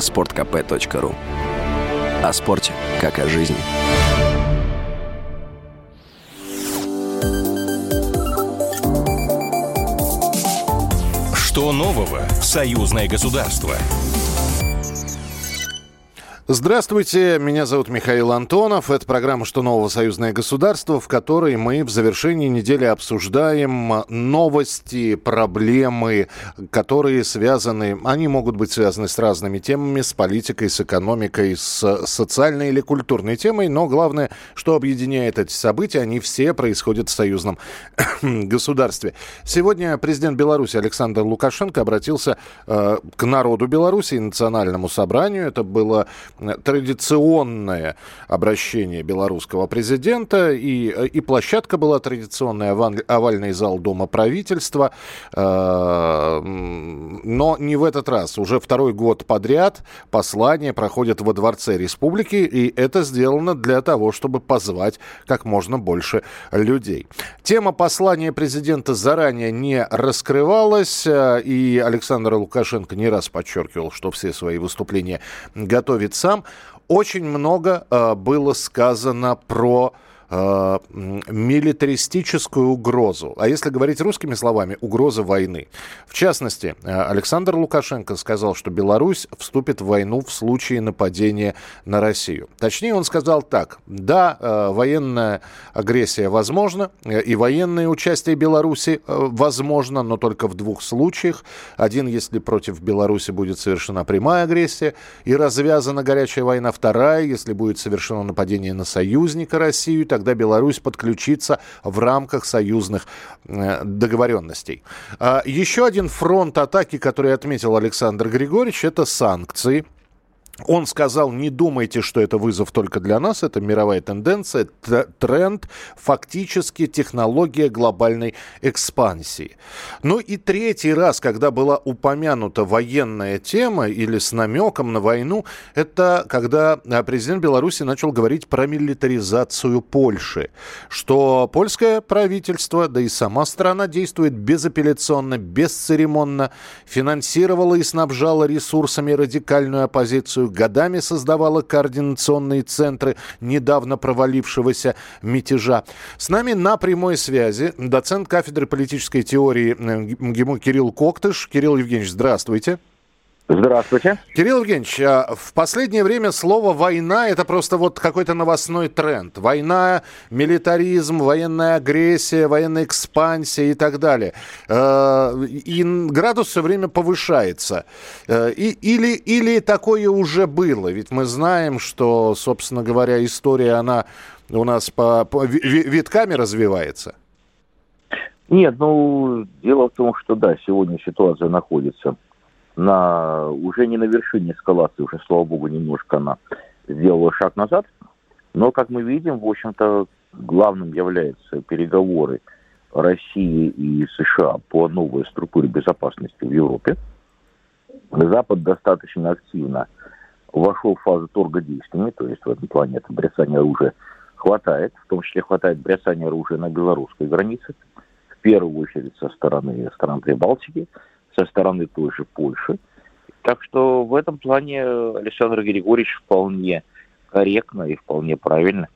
sportkp.ru О спорте, как о жизни. Что нового в союзное государство? Здравствуйте, меня зовут Михаил Антонов. Это программа «Что нового союзное государство», в которой мы в завершении недели обсуждаем новости, проблемы, которые связаны, они могут быть связаны с разными темами, с политикой, с экономикой, с социальной или культурной темой, но главное, что объединяет эти события, они все происходят в союзном государстве. Сегодня президент Беларуси Александр Лукашенко обратился э, к народу Беларуси национальному собранию. Это было традиционное обращение белорусского президента, и, и площадка была традиционная, овальный зал Дома правительства, э, но не в этот раз. Уже второй год подряд послание проходит во Дворце Республики, и это сделано для того, чтобы позвать как можно больше людей. Тема послания президента заранее не раскрывалась, э, и Александр Лукашенко не раз подчеркивал, что все свои выступления готовит сам сам. Очень много э, было сказано про э, милитаристическую угрозу. А если говорить русскими словами, угроза войны. В частности, э, Александр Лукашенко сказал, что Беларусь вступит в войну в случае нападения на Россию. Точнее, он сказал так. Да, э, военная агрессия возможна, э, и военное участие Беларуси э, возможно, но только в двух случаях. Один, если против Беларуси будет совершена прямая агрессия и развязана горячая война. Вторая, если будет совершено нападение на союзника Россию, так тогда Беларусь подключится в рамках союзных э, договоренностей. А, еще один фронт атаки, который отметил Александр Григорьевич, это санкции. Он сказал, не думайте, что это вызов только для нас, это мировая тенденция, тренд, фактически технология глобальной экспансии. Ну и третий раз, когда была упомянута военная тема или с намеком на войну, это когда а, президент Беларуси начал говорить про милитаризацию Польши, что польское правительство, да и сама страна действует безапелляционно, бесцеремонно, финансировала и снабжала ресурсами радикальную оппозицию, годами создавала координационные центры недавно провалившегося мятежа. С нами на прямой связи доцент кафедры политической теории МГИМО Кирилл Коктыш. Кирилл Евгеньевич, здравствуйте. Здравствуйте. Кирилл Евгеньевич, а в последнее время слово «война» — это просто вот какой-то новостной тренд. Война, милитаризм, военная агрессия, военная экспансия и так далее. Э, и градус все время повышается. Э, и, или, или такое уже было? Ведь мы знаем, что, собственно говоря, история, она у нас по, по витками развивается. Нет, ну, дело в том, что да, сегодня ситуация находится на, уже не на вершине эскалации, уже, слава богу, немножко она сделала шаг назад. Но, как мы видим, в общем-то, главным являются переговоры России и США по новой структуре безопасности в Европе. Запад достаточно активно вошел в фазу торга действиями, то есть в этом плане это бросание оружия хватает, в том числе хватает бросания оружия на белорусской границе, в первую очередь со стороны стран Прибалтики, со стороны той же Польши. Так что в этом плане Александр Григорьевич вполне корректно и вполне правильно,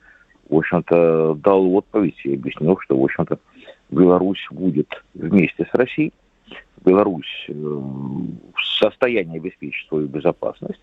в общем-то, дал отповедь и объяснил, что, в общем-то, Беларусь будет вместе с Россией. Беларусь э, в состоянии обеспечить свою безопасность.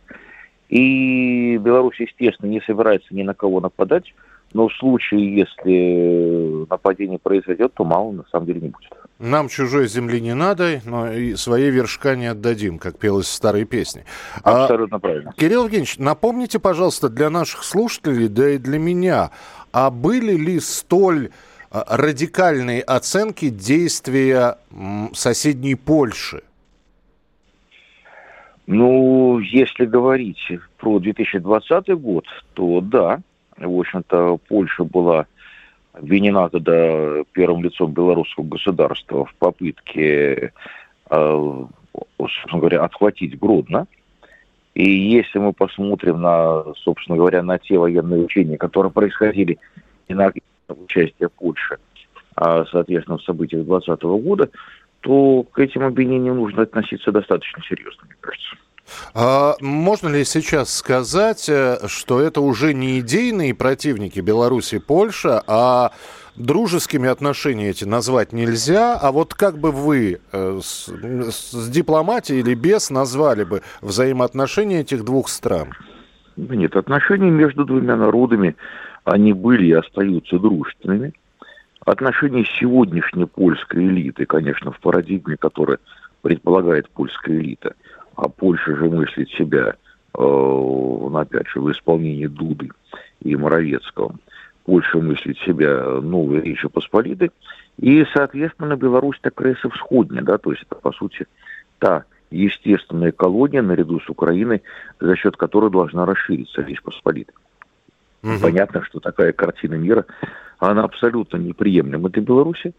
И Беларусь, естественно, не собирается ни на кого нападать, но в случае, если нападение произойдет, то мало на самом деле не будет. Нам чужой земли не надо, но и своей вершка не отдадим, как пелось в старой песне. А, Абсолютно а, правильно. Кирилл Евгеньевич, напомните, пожалуйста, для наших слушателей, да и для меня, а были ли столь а, радикальные оценки действия соседней Польши? Ну, если говорить про 2020 год, то да, в общем-то, Польша была обвинена тогда первым лицом белорусского государства в попытке, э, собственно говоря, отхватить Гродно. И если мы посмотрим на, собственно говоря, на те военные учения, которые происходили и на участие Польши, а, соответственно, в событиях 2020 года, то к этим обвинениям нужно относиться достаточно серьезно, мне кажется. А можно ли сейчас сказать, э, что это уже не идейные противники Беларуси и Польша, а дружескими отношения эти назвать нельзя, а вот как бы вы э, с, с дипломатией или без назвали бы взаимоотношения этих двух стран? Нет, отношения между двумя народами, они были и остаются дружественными. Отношения сегодняшней польской элиты, конечно, в парадигме, которая предполагает польская элита, а Польша же мыслит себя, э, опять же, в исполнении Дуды и Моровецкого – Польша мыслит себя новой Речью Посполитой, и, соответственно, Беларусь такая всходня, да, то есть это, по сути, та естественная колония наряду с Украиной, за счет которой должна расшириться Речь Посполитая. Угу. Понятно, что такая картина мира, она абсолютно неприемлема для Беларуси,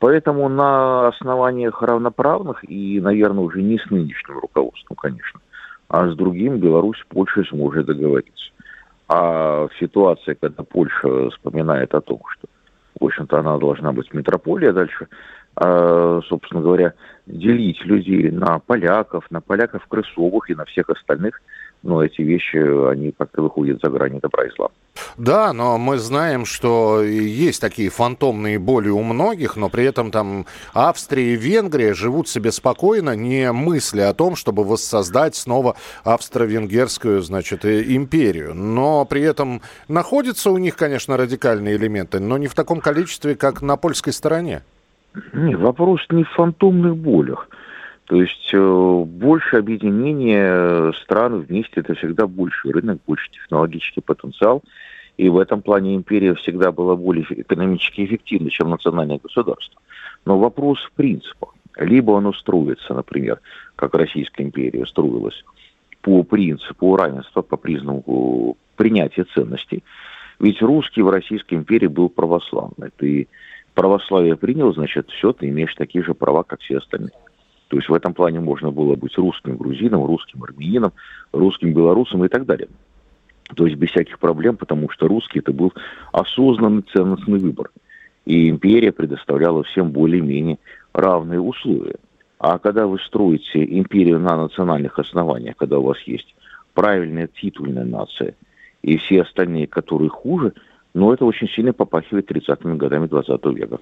поэтому на основаниях равноправных и, наверное, уже не с нынешним руководством, конечно, а с другим Беларусь, Польша сможет договориться. А в ситуации, когда Польша вспоминает о том, что, в общем-то, она должна быть метрополия дальше, а, собственно говоря, делить людей на поляков, на поляков крысовых и на всех остальных – но эти вещи, они как-то выходят за грани добра и зла. Да, но мы знаем, что есть такие фантомные боли у многих, но при этом там Австрия и Венгрия живут себе спокойно, не мысля о том, чтобы воссоздать снова австро-венгерскую, значит, империю. Но при этом находятся у них, конечно, радикальные элементы, но не в таком количестве, как на польской стороне. Нет, вопрос не в фантомных болях. То есть э, больше объединения стран вместе это всегда больше рынок, больше технологический потенциал. И в этом плане империя всегда была более экономически эффективна, чем национальное государство. Но вопрос в принципах. Либо оно строится, например, как Российская империя строилась, по принципу равенства, по признаку принятия ценностей. Ведь русский в Российской империи был православный. Ты православие принял, значит, все, ты имеешь такие же права, как все остальные. То есть в этом плане можно было быть русским грузином, русским армянином, русским белорусом и так далее. То есть без всяких проблем, потому что русский это был осознанный ценностный выбор. И империя предоставляла всем более-менее равные условия. А когда вы строите империю на национальных основаниях, когда у вас есть правильная титульная нация и все остальные, которые хуже – но это очень сильно попахивает 30-ми годами 20 века.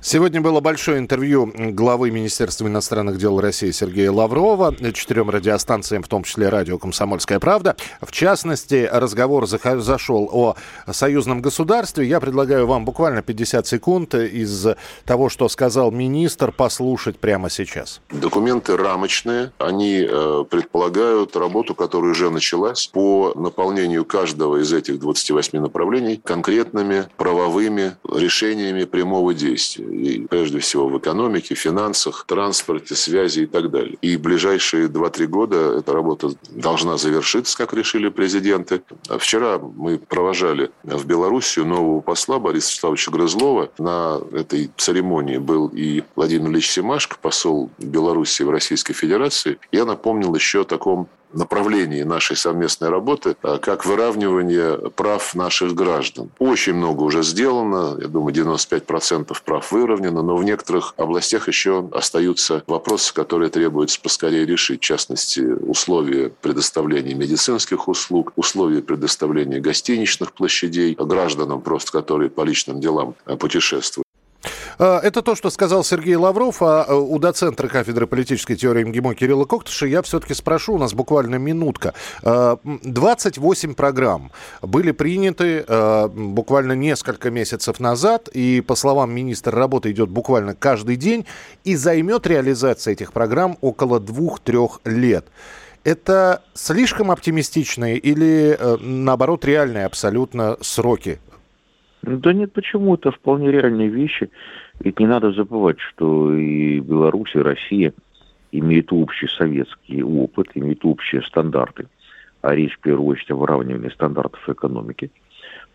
Сегодня было большое интервью главы Министерства иностранных дел России Сергея Лаврова четырем радиостанциям, в том числе радио «Комсомольская правда». В частности, разговор зашел о союзном государстве. Я предлагаю вам буквально 50 секунд из того, что сказал министр, послушать прямо сейчас. Документы рамочные. Они э, предполагают работу, которая уже началась по наполнению каждого из этих 28 направлений конкретными правовыми решениями прямого действия. И прежде всего в экономике, финансах, транспорте, связи и так далее. И ближайшие 2-3 года эта работа должна завершиться, как решили президенты. Вчера мы провожали в Белоруссию нового посла Бориса Вячеславовича Грызлова. На этой церемонии был и Владимир Ильич Семашко, посол Беларуси в Российской Федерации. Я напомнил еще о таком направлении нашей совместной работы, а, как выравнивание прав наших граждан. Очень много уже сделано, я думаю, 95% прав выровнено, но в некоторых областях еще остаются вопросы, которые требуется поскорее решить. В частности, условия предоставления медицинских услуг, условия предоставления гостиничных площадей гражданам, просто которые по личным делам а, путешествуют. А, это то, что сказал Сергей Лавров, а, а у доцентра кафедры политической теории МГИМО Кирилла Коктыша я все-таки спрошу, у нас буквально минутка. 28 а, программ были приняты буквально несколько месяцев назад, и, по словам министра, работа идет буквально каждый день, и займет реализация этих программ около двух-трех лет. Это слишком оптимистичные или, э, наоборот, реальные абсолютно сроки да нет, почему? Это вполне реальные вещи. Ведь не надо забывать, что и Беларусь, и Россия имеют общий советский опыт, имеют общие стандарты. А речь, в первую очередь, о выравнивании стандартов экономики –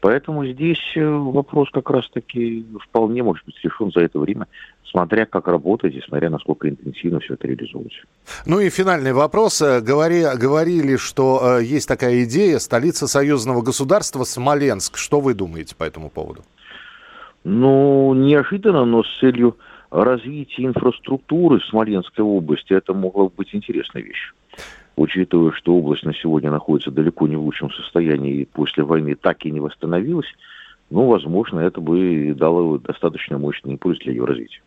Поэтому здесь э, вопрос как раз-таки вполне может быть решен за это время, смотря как работать и смотря насколько интенсивно все это реализуется. Ну и финальный вопрос. Э, говори, говорили, что э, есть такая идея столица союзного государства Смоленск. Что вы думаете по этому поводу? Ну, неожиданно, но с целью развития инфраструктуры в Смоленской области это могла быть интересная вещь. учитывая, что область на сегодня находится далеко не в лучшем состоянии и после войны так и не восстановилась, ну, возможно, это бы дало достаточно мощный импульс для ее развития.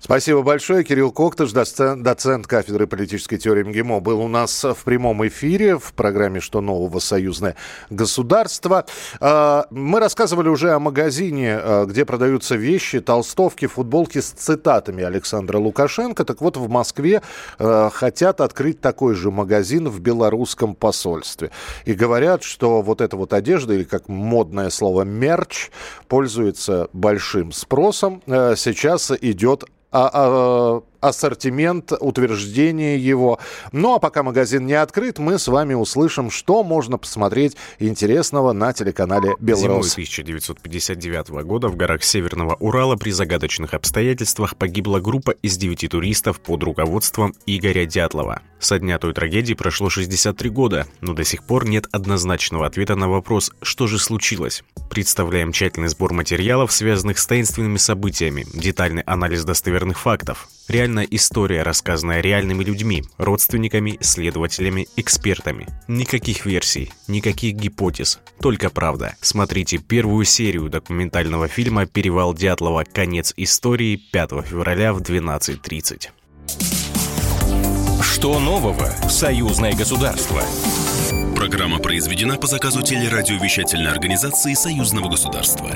Спасибо большое. Кирилл Коктыш, доцент, доцент кафедры политической теории МГИМО, был у нас в прямом эфире в программе «Что нового? Союзное государство». А, мы рассказывали уже о магазине, а, где продаются вещи, толстовки, футболки с цитатами Александра Лукашенко. Так вот, в Москве а, хотят открыть такой же магазин в белорусском посольстве. И говорят, что вот эта вот одежда, или как модное слово «мерч», пользуется большим спросом. Сейчас идет а, а, ассортимент, утверждение его. Ну а пока магазин не открыт, мы с вами услышим, что можно посмотреть интересного на телеканале «Белрос». Зимой 1959 года в горах Северного Урала при загадочных обстоятельствах погибла группа из девяти туристов под руководством Игоря Дятлова. Со дня той трагедии прошло 63 года, но до сих пор нет однозначного ответа на вопрос, что же случилось. Представляем тщательный сбор материалов, связанных с таинственными событиями, детальный анализ достоверных фактов. Реальная история, рассказанная реальными людьми, родственниками, следователями, экспертами. Никаких версий, никаких гипотез, только правда. Смотрите первую серию документального фильма «Перевал Дятлова. Конец истории» 5 февраля в 12.30. Что нового в союзное государство? Программа произведена по заказу телерадиовещательной организации Союзного государства.